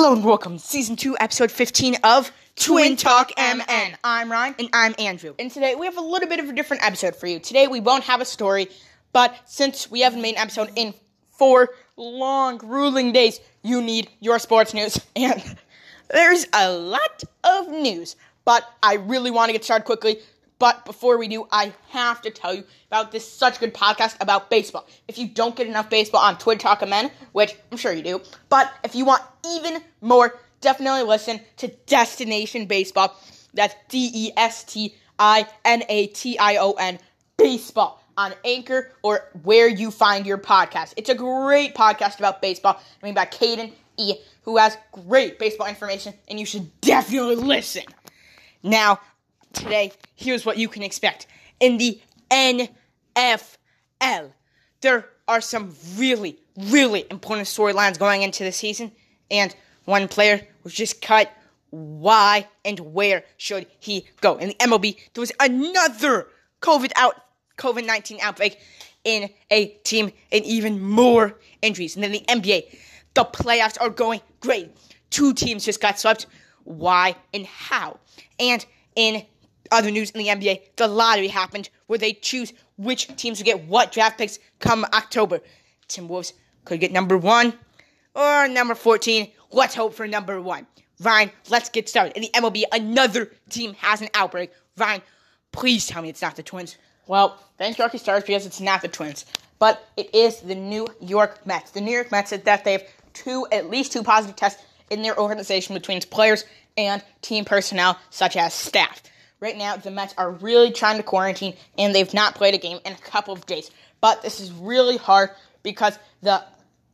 Hello and welcome to season 2, episode 15 of Twin Talk MN. I'm Ryan. And I'm Andrew. And today we have a little bit of a different episode for you. Today we won't have a story, but since we haven't made an episode in four long, grueling days, you need your sports news. And there's a lot of news, but I really want to get started quickly. But before we do, I have to tell you about this such good podcast about baseball. If you don't get enough baseball on Twin Talk MN, which I'm sure you do, but if you want even more, definitely listen to Destination Baseball. That's D E S T I N A T I O N Baseball on Anchor or where you find your podcast. It's a great podcast about baseball. I mean, by Caden E, who has great baseball information, and you should definitely listen. Now, today, here's what you can expect. In the NFL, there are some really, really important storylines going into the season, and one player was just cut. Why and where should he go? In the MLB, there was another COVID out COVID 19 outbreak in a team and even more injuries. And then the NBA, the playoffs are going great. Two teams just got swept. Why and how? And in other news in the NBA, the lottery happened where they choose which teams will get what draft picks come October. Tim Timberwolves could get number one or number 14. Let's hope for number one. Ryan, let's get started. In the MLB, another team has an outbreak. Ryan, please tell me it's not the Twins. Well, thank Yorkie Stars because it's not the Twins, but it is the New York Mets. The New York Mets said that they have two, at least two positive tests in their organization between players and team personnel, such as staff. Right now, the Mets are really trying to quarantine, and they've not played a game in a couple of days. But this is really hard because the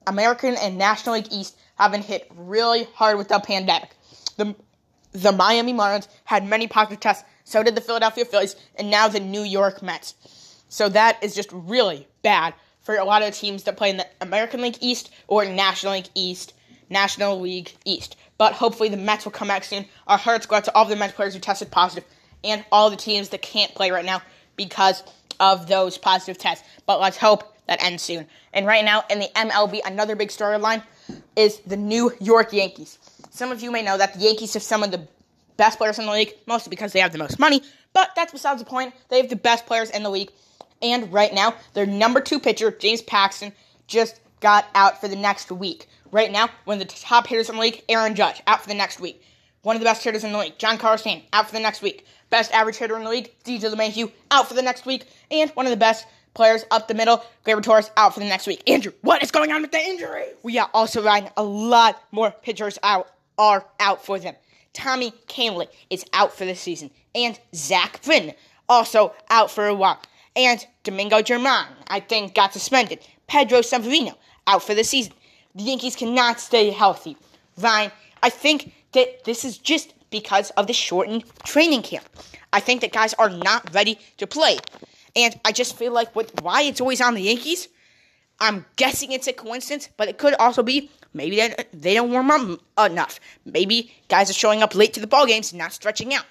American and National League East have been hit really hard with the pandemic. The the Miami Marlins had many positive tests, so did the Philadelphia Phillies, and now the New York Mets. So that is just really bad for a lot of teams that play in the American League East or National League East, National League East. But hopefully the Mets will come back soon. Our hearts go out to all the Mets players who tested positive and all the teams that can't play right now because of those positive tests. But let's hope that ends soon. And right now in the MLB, another big storyline is the New York Yankees. Some of you may know that the Yankees have some of the best players in the league, mostly because they have the most money, but that's besides the point. They have the best players in the league. And right now, their number two pitcher, James Paxton, just got out for the next week. Right now, one of the top hitters in the league, Aaron Judge, out for the next week. One of the best hitters in the league, John Stanton, out for the next week. Best average hitter in the league, DJ LeMahieu, out for the next week. And one of the best players up the middle, Gleyber Torres, out for the next week. Andrew, what is going on with the injury? We are also riding a lot more pitchers out are out for them. Tommy Kahnle is out for the season. And Zach Britton, also out for a while. And Domingo German, I think, got suspended. Pedro Severino, out for the season. The Yankees cannot stay healthy. Ryan, I think that this is just because of the shortened training camp. I think that guys are not ready to play. And I just feel like with why it's always on the Yankees, I'm guessing it's a coincidence, but it could also be maybe they, they don't warm up enough. Maybe guys are showing up late to the ball games not stretching out.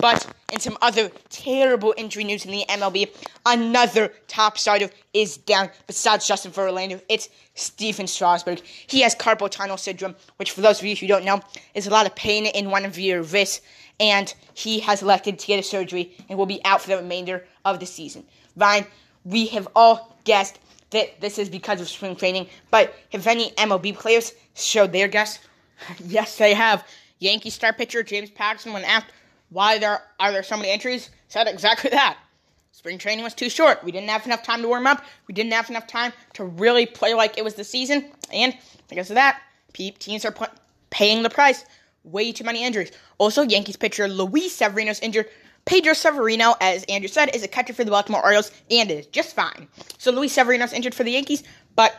But in some other terrible injury news in the MLB, another top starter is down besides Justin Verlander. It's Stephen Strasburg. He has carpal tunnel syndrome, which for those of you who don't know, is a lot of pain in one of your wrists, and he has elected to get a surgery and will be out for the remainder of the season. Ryan, we have all guessed that this is because of spring training, but have any MLB players showed their guess? yes, they have. Yankee star pitcher James Paxton, when asked why there are there so many injuries, said exactly that. Spring training was too short. We didn't have enough time to warm up. We didn't have enough time to really play like it was the season, and because of that, teams are paying the price. Way too many injuries. Also, Yankees pitcher Luis Severino injured. Pedro Severino, as Andrew said, is a catcher for the Baltimore Orioles and is just fine. So Luis Severino is injured for the Yankees, but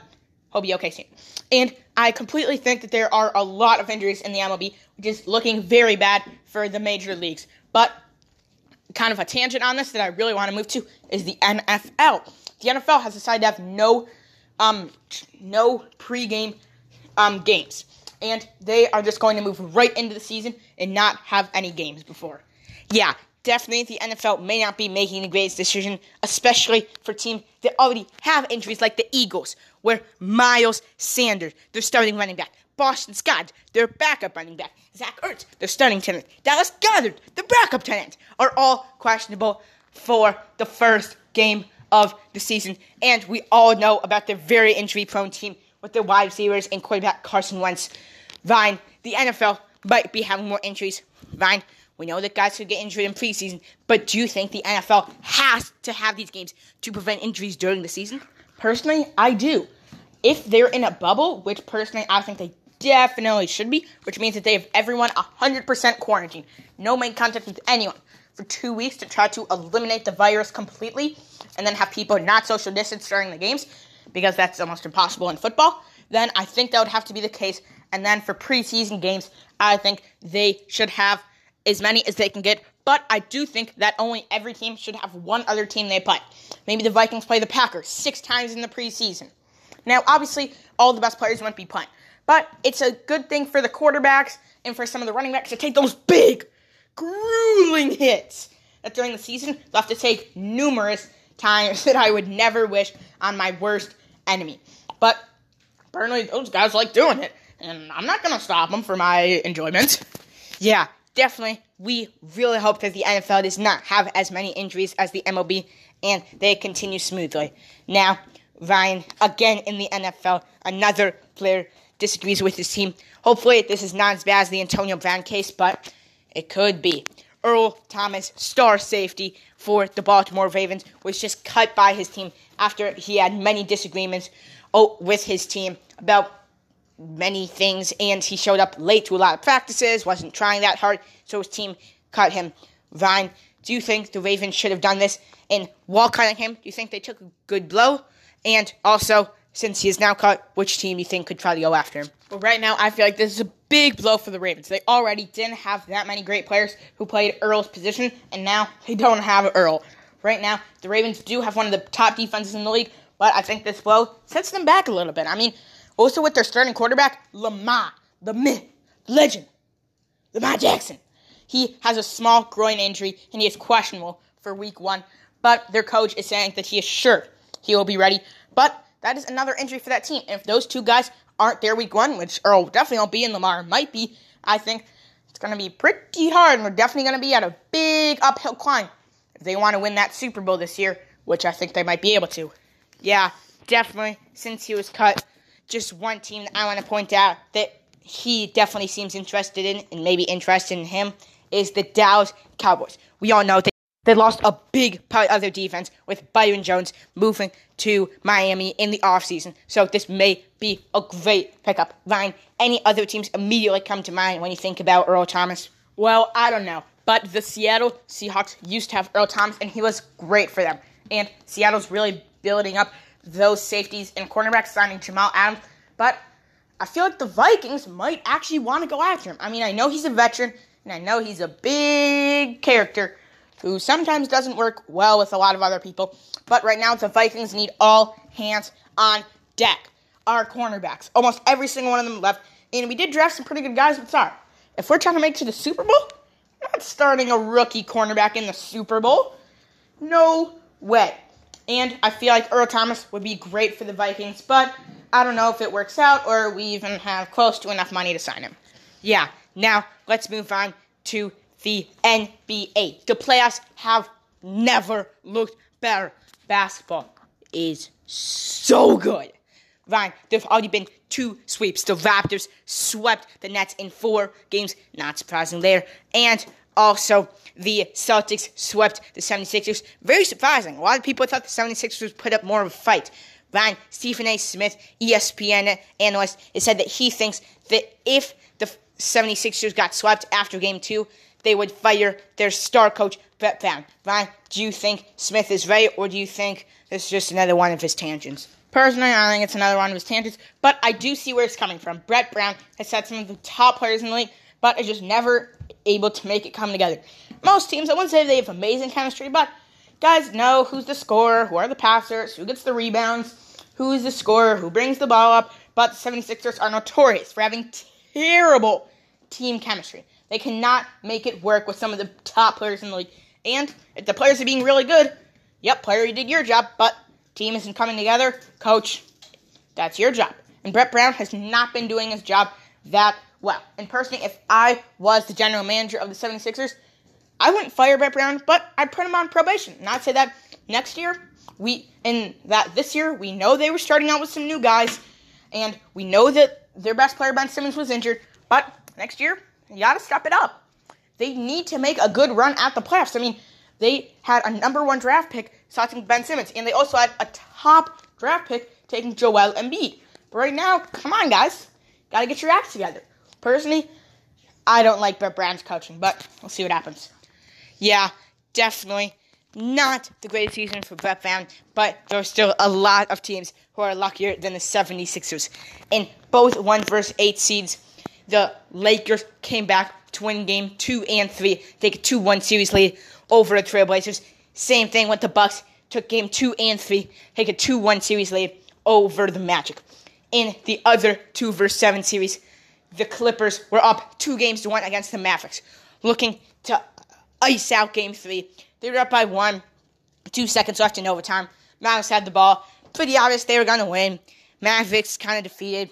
he'll be okay soon. And I completely think that there are a lot of injuries in the MLB, is looking very bad for the major leagues. But kind of a tangent on this that I really want to move to is the NFL. The NFL has decided to have no um no pregame um games. And they are just going to move right into the season and not have any games before. Yeah, definitely the NFL may not be making the greatest decision, especially for teams that already have injuries like the Eagles, where Miles Sanders, their starting running back, Boston Scott, their backup running back. Zach Ertz, their starting tight end. Dallas Goedert, the backup tight end, are all questionable for the first game of the season. And we all know about their very injury prone team with their wide receivers and quarterback Carson Wentz. Vine, the NFL might be having more injuries. Vine, we know that guys could get injured in preseason, but do you think the NFL has to have these games to prevent injuries during the season? Personally, I do. If they're in a bubble, which personally I think they definitely should be, which means that they have everyone 100% quarantined, no main contact with anyone for two weeks to try to eliminate the virus completely, and then have people not social distance during the games, because that's almost impossible in football, then I think that would have to be the case. And then for preseason games, I think they should have as many as they can get. But I do think that only every team should have one other team they play. Maybe the Vikings play the Packers six times in the preseason. Now, obviously, all the best players won't be playing. But it's a good thing for the quarterbacks and for some of the running backs to take those big, grueling hits that during the season they'll have to take numerous times that I would never wish on my worst enemy. But apparently, those guys like doing it, and I'm not going to stop them for my enjoyment. Yeah, definitely. We really hope that the NFL does not have as many injuries as the MLB and they continue smoothly. Now, Ryan, again in the NFL, another player disagrees with his team. Hopefully, this is not as bad as the Antonio Brown case, but it could be. Earl Thomas, star safety for the Baltimore Ravens, was just cut by his team after he had many disagreements oh, with his team about many things, and he showed up late to a lot of practices, wasn't trying that hard, so his team cut him. Vine, do you think the Ravens should have done this? And while cutting him, do you think they took a good blow? And also, since he is now cut, which team you think could try to go after him? Well, right now, I feel like this is a big blow for the Ravens. They already didn't have that many great players who played Earl's position, and now they don't have Earl. Right now, the Ravens do have one of the top defenses in the league, but I think this blow sets them back a little bit. I mean, also with their starting quarterback, Lamar, the myth, legend, Lamar Jackson. He has a small groin injury and he is questionable for week one, but their coach is saying that he is sure he will be ready. But that is another injury for that team. And if those two guys aren't there week one, which Earl definitely won't be and Lamar might be, I think it's going to be pretty hard. And we're definitely going to be at a big uphill climb if they want to win that Super Bowl this year, which I think they might be able to. Yeah, definitely. Since he was cut, just one team that I want to point out that he definitely seems interested in and maybe interested in him is the Dallas Cowboys. We all know that they lost a big part of their defense with Byron Jones moving to Miami in the offseason. So this may be a great pickup. Ryan, any other teams immediately come to mind when you think about Earl Thomas? Well, I don't know. But the Seattle Seahawks used to have Earl Thomas, and he was great for them. And Seattle's really building up those safeties and cornerbacks, signing Jamal Adams. But I feel like the Vikings might actually want to go after him. I mean, I know he's a veteran, and I know he's a big character who sometimes doesn't work well with a lot of other people. But right now, the Vikings need all hands on deck. Our cornerbacks, almost every single one of them left, and we did draft some pretty good guys. But sorry, if we're trying to make to the Super Bowl, not starting a rookie cornerback in the Super Bowl. No way. And I feel like Earl Thomas would be great for the Vikings, but I don't know if it works out or we even have close to enough money to sign him. Yeah, now let's move on to the NBA. The playoffs have never looked better. Basketball is so good. Ryan, there've already been two sweeps. The Raptors swept the Nets in four games, not surprising there. And also, the Celtics swept the 76ers. Very surprising. A lot of people thought the 76ers would put up more of a fight. Ryan, Stephen A. Smith, ESPN analyst, has said that he thinks that if the 76ers got swept after game two, they would fire their star coach, Brett Brown. Do you think Smith is right, or do you think this is just another one of his tangents? Personally, I think it's another one of his tangents, but I do see where it's coming from. Brett Brown has had some of the top players in the league, but is just never able to make it come together. Most teams, I wouldn't say they have amazing chemistry, but guys know who's the scorer, who are the passers, who gets the rebounds, who is the scorer, who brings the ball up. But the 76ers are notorious for having terrible team chemistry. They cannot make it work with some of the top players in the league. And if the players are being really good, yep, player, you did your job, but team isn't coming together. Coach, that's your job. And Brett Brown has not been doing his job that well. And personally, if I was the general manager of the 76ers, I wouldn't fire Brett Brown, but I'd put him on probation. And I'd say that next year, we in that this year we know they were starting out with some new guys, and we know that their best player Ben Simmons was injured. But next year, you got to step it up. They need to make a good run at the playoffs. I mean, they had a number one draft pick starting Ben Simmons, and they also had a top draft pick taking Joel Embiid. But right now, come on, guys, got to get your act together. Personally, I don't like Brett Brown's coaching, but we'll see what happens. Yeah, definitely not the greatest season for Brett Brown, but there's still a lot of teams who are luckier than the 76ers. In both 1 versus 8 seeds, the Lakers came back to win game 2 and 3, take a 2 1 series lead over the Trailblazers. Same thing with the Bucks, took game 2 and 3, take a 2 1 series lead over the Magic. In the other 2 versus 7 series, the Clippers were up 2 games to 1 against the Mavericks, looking to ice out game 3 they were up by one, two seconds left in overtime. Mavericks had the ball. Pretty obvious they were going to win. Mavericks kind of defeated.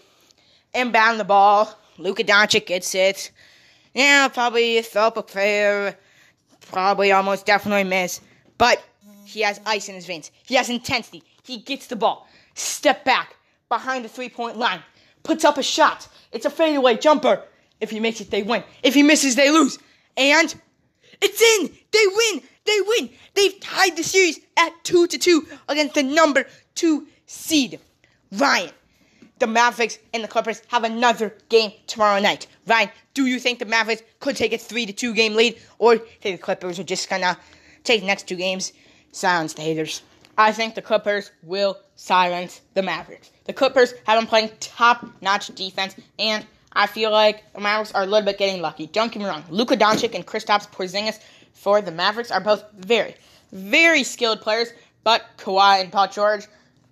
Inbound the ball. Luka Doncic gets it. Yeah, probably throw up a prayer. Probably almost definitely miss. But he has ice in his veins. He has intensity. He gets the ball. Step back behind the three point line. Puts up a shot. It's a fadeaway jumper. If he makes it, they win. If he misses, they lose. And it's in. They win. They win. They've tied the series at 2 to 2 against the number 2 seed. Ryan, the Mavericks and the Clippers have another game tomorrow night. Ryan, do you think the Mavericks could take a 3 to 2 game lead or think the Clippers are just to take the next two games? Silence the haters. I think the Clippers will silence the Mavericks. The Clippers have been playing top notch defense, and I feel like the Mavericks are a little bit getting lucky. Don't get me wrong. Luka Doncic and Kristaps Porzingis for the Mavericks are both very, very skilled players, but Kawhi and Paul George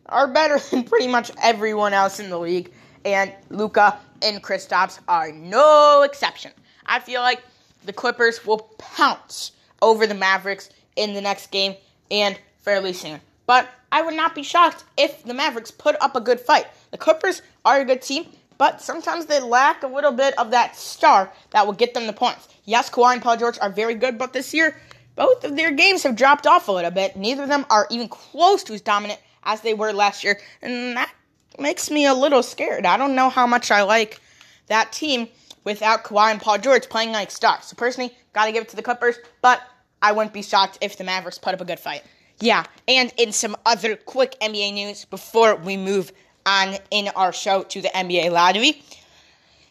are better than pretty much everyone else in the league, and Luka and Kristaps are no exception. I feel like the Clippers will pounce over the Mavericks in the next game and fairly soon. But I would not be shocked if the Mavericks put up a good fight. The Clippers are a good team, but sometimes they lack a little bit of that star that will get them the points. Yes, Kawhi and Paul George are very good, but this year, both of their games have dropped off a little bit. Neither of them are even close to as dominant as they were last year, and that makes me a little scared. I don't know how much I like that team without Kawhi and Paul George playing like stars. So personally, gotta give it to the Clippers, but I wouldn't be shocked if the Mavericks put up a good fight. Yeah, and in some other quick NBA news before we move on in our show to the NBA lottery,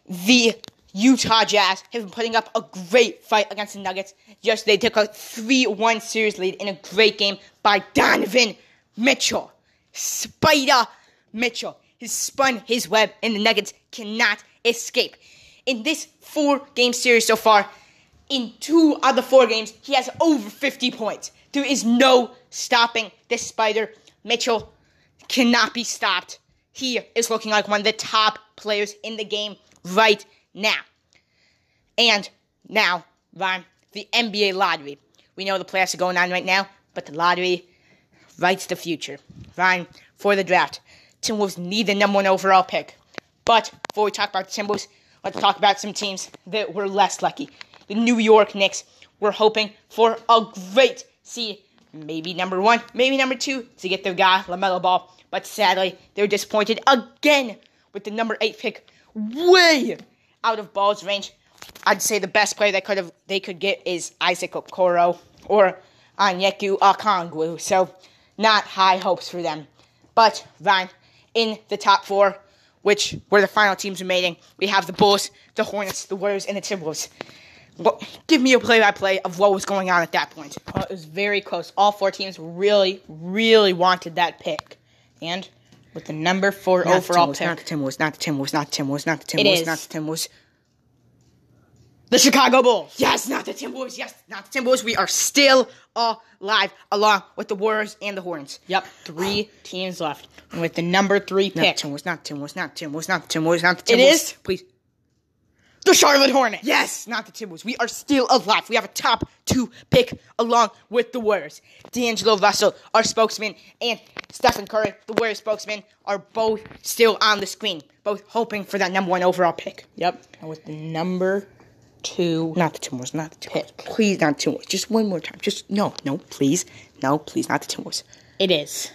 the Utah Jazz have been putting up a great fight against the Nuggets. Yesterday, they took a 3 1 series lead in a great game by Donovan Mitchell. Spider Mitchell has spun his web, and the Nuggets cannot escape. In this four game series so far, in two of the four games, he has over 50 points. There is no stopping this Spider. Mitchell cannot be stopped. He is looking like one of the top players in the game right now. And now, Ryan, the NBA lottery. We know the playoffs are going on right now, but the lottery writes the future. Ryan, for the draft, Timberwolves need the number one overall pick. But before we talk about the Timberwolves, let's talk about some teams that were less lucky. The New York Knicks were hoping for a great seed, maybe number one, maybe number two, to get their guy, LaMelo Ball. But sadly, they were disappointed again with the number eight pick way out of Ball's range. I'd say the best player they could have they could get is Isaac Okoro or Onyeka Okongwu. So not high hopes for them. But Ryan, in the top four, which were the final teams remaining, we have the Bulls, the Hornets, the Warriors, and the Timberwolves. Well, give me a play-by-play of what was going on at that point. It was very close. All four teams really, really wanted that pick, and with the number four not overall the pick, not the Timberwolves, not the Timberwolves, not the Timberwolves, not the Timberwolves, not the Timberwolves. The Chicago Bulls. Yes, not the Timberwolves. Yes, not the Timberwolves. We are still alive, along with the Warriors and the Hornets. Yep, three teams left, and with the number three pick, the Timberwolves, not Timberwolves, not Timberwolves, not Timberwolves, not the Timberwolves. It is? Please. the Charlotte Hornets. Yes, not the Timberwolves. We are still alive. We have a top two pick along with the Warriors. D'Angelo Russell, our spokesman, and Stephen Curry, the Warriors spokesman, are both still on the screen, both hoping for that number one overall pick. Yep. And with the number two. Not the Timberwolves, not the Timberwolves. Please, not the Timberwolves. Just one more time. Just, no, no, please. No, please, not the Timberwolves. It is.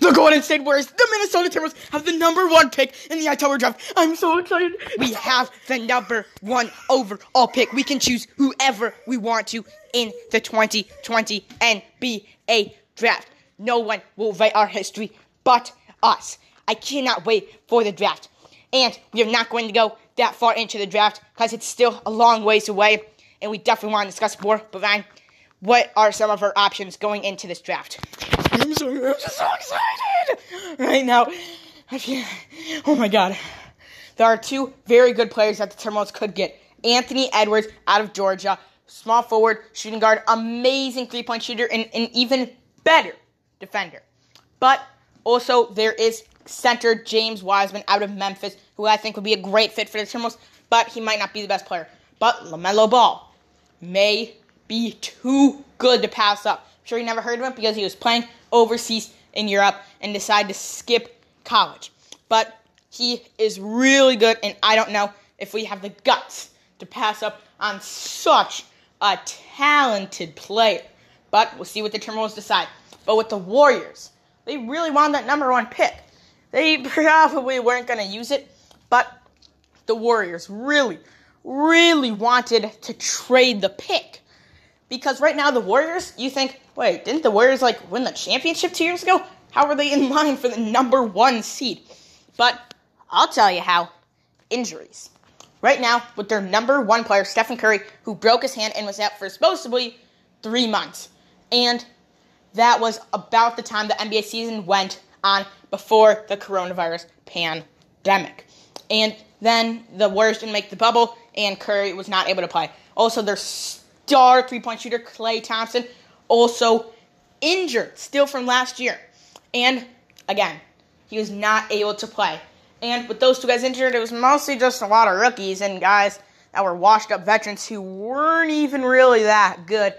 The Golden State Warriors, the Minnesota Timberwolves have the number one pick in the October draft. I'm so excited. We have the number one overall pick. We can choose whoever we want to in the 2020 NBA draft. No one will write our history but us. I cannot wait for the draft. And we are not going to go that far into the draft because it's still a long ways away. And we definitely want to discuss more. But Ryan, what are some of our options going into this draft? I'm so, I'm so excited right now. I feel, oh my god. There are two very good players that the Timberwolves could get. Anthony Edwards out of Georgia, small forward, shooting guard, amazing three point shooter, and an even better defender. But also, there is center James Wiseman out of Memphis, who I think would be a great fit for the Timberwolves, but he might not be the best player. But LaMelo Ball may be too good to pass up. I'm sure you never heard of him because he was playing overseas in Europe and decided to skip college. But he is really good, and I don't know if we have the guts to pass up on such a talented player. But we'll see what the Timberwolves decide. But with the Warriors, they really want that number one pick. They probably weren't going to use it, but the Warriors really, really wanted to trade the pick. Because right now, the Warriors, you think, wait, didn't the Warriors like win the championship two years ago? How are they in line for the number one seed? But I'll tell you how injuries. Right now, with their number one player, Stephen Curry, who broke his hand and was out for supposedly three months. And that was about the time the NBA season went on before the coronavirus pandemic. And then the Warriors didn't make the bubble, and Curry was not able to play. Also, their star three point shooter, Klay Thompson, also injured still from last year. And again, he was not able to play. And with those two guys injured, it was mostly just a lot of rookies and guys that were washed up veterans who weren't even really that good.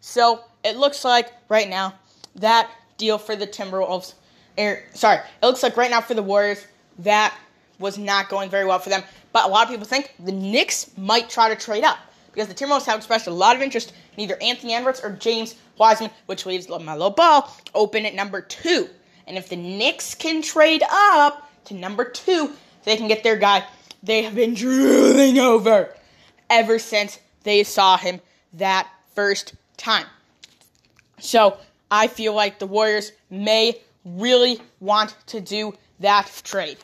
So it looks like right now that deal for the Timberwolves, er, sorry, it looks like right now for the Warriors that was not going very well for them. But a lot of people think the Knicks might try to trade up because the Timberwolves have expressed a lot of interest in either Anthony Edwards or James Wiseman, which leaves LaMelo Ball open at number two. And if the Knicks can trade up to number two, they can get their guy they have been drooling over ever since they saw him that first time. So I feel like the Warriors may really want to do that trade.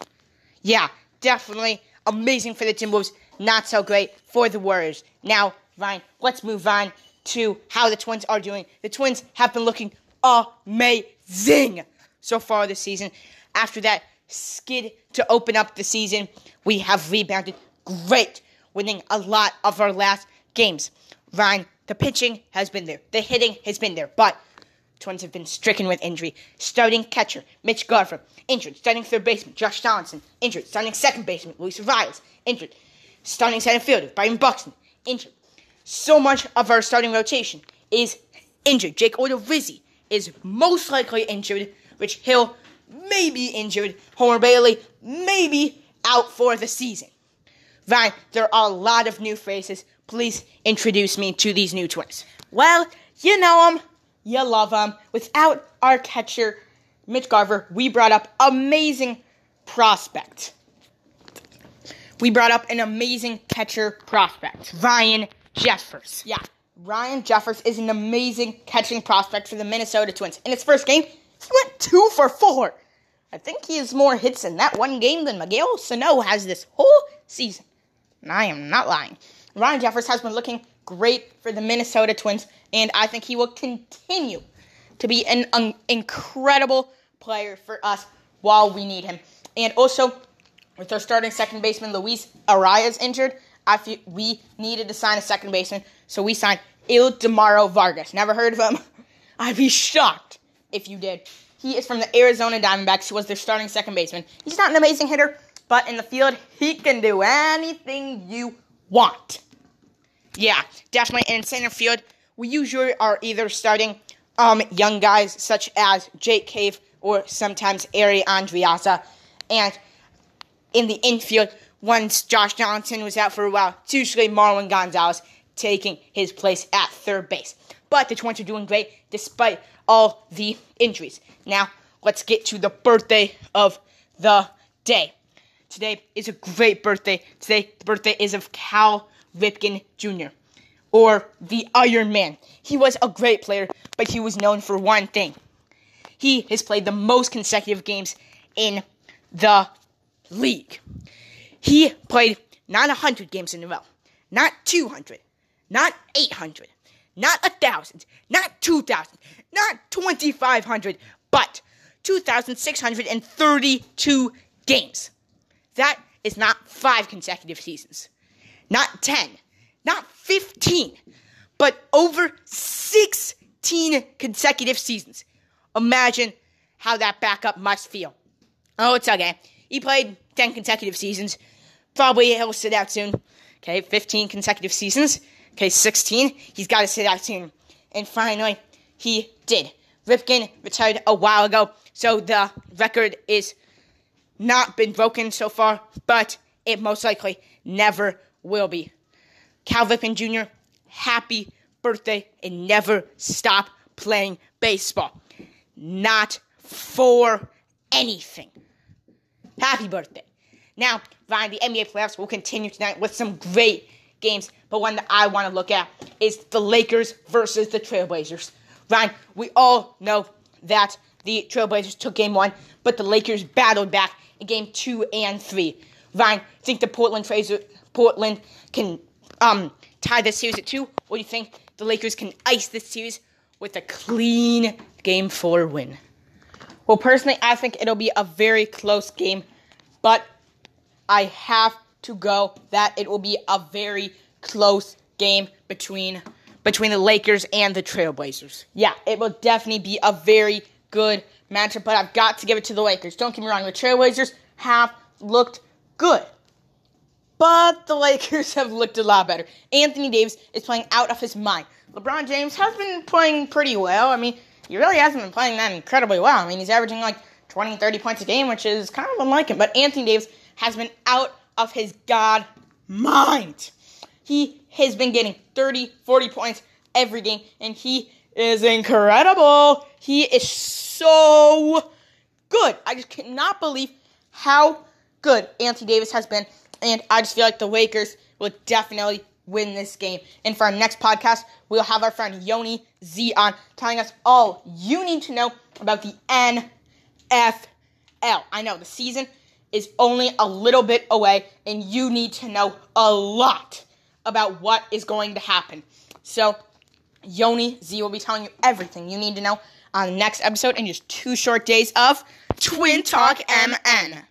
Yeah, definitely amazing for the Timberwolves, not so great for the Warriors. Now, Ryan, let's move on to how the Twins are doing. The Twins have been looking amazing so far this season. After that skid to open up the season, we have rebounded great, winning a lot of our last games. Ryan, the pitching has been there, the hitting has been there, but Twins have been stricken with injury. Starting catcher, Mitch Garver, injured. Starting third baseman, Josh Donaldson, injured. Starting second baseman, Luis Arraez, injured. Starting center fielder, Byron Buxton, injured. So much of our starting rotation is injured. Jake Odorizzi is most likely injured. Rich Hill may be injured. Homer Bailey may be out for the season. Ryan, there are a lot of new faces. Please introduce me to these new twins. Well, you know them, you love them. Without our catcher, Mitch Garver, we brought up amazing prospect. We brought up an amazing catcher prospect. Ryan Jeffers. Yeah, Ryan Jeffers is an amazing catching prospect for the Minnesota Twins. In his first game, he went two for four. I think he has more hits in that one game than Miguel Sano has this whole season. And I am not lying. Ryan Jeffers has been looking great for the Minnesota Twins, and I think he will continue to be an un- incredible player for us while we need him. And also, with our starting second baseman Luis Arraez injured, I feel we needed to sign a second baseman, so we signed Ildemaro Vargas. Never heard of him? I'd be shocked if you did. He is from the Arizona Diamondbacks, He was their starting second baseman. He's not an amazing hitter, but in the field, he can do anything you want. Yeah, definitely in center field, we usually are either starting um, young guys such as Jake Cave or sometimes Ehire Adrianza. And in the infield, once Josh Johnson was out for a while, it's usually Marwin Gonzalez taking his place at third base. But the Twins are doing great despite all the injuries. Now, let's get to the birthday of the day. Today is a great birthday. Today, the birthday is of Cal Ripken Jr., or the Iron Man. He was a great player, but he was known for one thing. He has played the most consecutive games in the league. He played not 100 games in a row, not 200, not 800, not 1,000, not 2,000, not 2,500, but 2,632 games. That is not five consecutive seasons, not 10, not 15, but over 16 consecutive seasons. Imagine how that backup must feel. Oh, it's okay. He played 10 consecutive seasons. Probably he'll sit out soon. Okay, 15 consecutive seasons. Okay, 16. He's got to sit out soon. And finally, he did. Ripken retired a while ago, so the record is not been broken so far, but it most likely never will be. Cal Ripken Jr., happy birthday and never stop playing baseball. Not for anything. Happy birthday. Now, Ryan, the NBA playoffs will continue tonight with some great games, but one that I want to look at is the Lakers versus the Trailblazers. Ryan, we all know that the Trailblazers took game one, but the Lakers battled back in game two and three. Ryan, think the Portland Fraser, Portland can um, tie this series at two, or do you think the Lakers can ice this series with a clean game four win? Well, personally, I think it'll be a very close game, but I have to go that it will be a very close game between between the Lakers and the Trailblazers. Yeah, it will definitely be a very good matchup, but I've got to give it to the Lakers. Don't get me wrong, the Trailblazers have looked good. But the Lakers have looked a lot better. Anthony Davis is playing out of his mind. LeBron James has been playing pretty well. I mean, he really hasn't been playing that incredibly well. I mean, he's averaging like 20, 30 points a game, which is kind of unlike him. But Anthony Davis has been out of his god mind. He has been getting 30, 40 points every game, and he is incredible. He is so good. I just cannot believe how good Anthony Davis has been, and I just feel like the Lakers will definitely win this game. And for our next podcast, we'll have our friend Yoni Z on telling us all you need to know about the NFL. I know the season is only a little bit away, and you need to know a lot about what is going to happen. So, Yoni Z will be telling you everything you need to know on the next episode in just two short days of Twin Talk MN.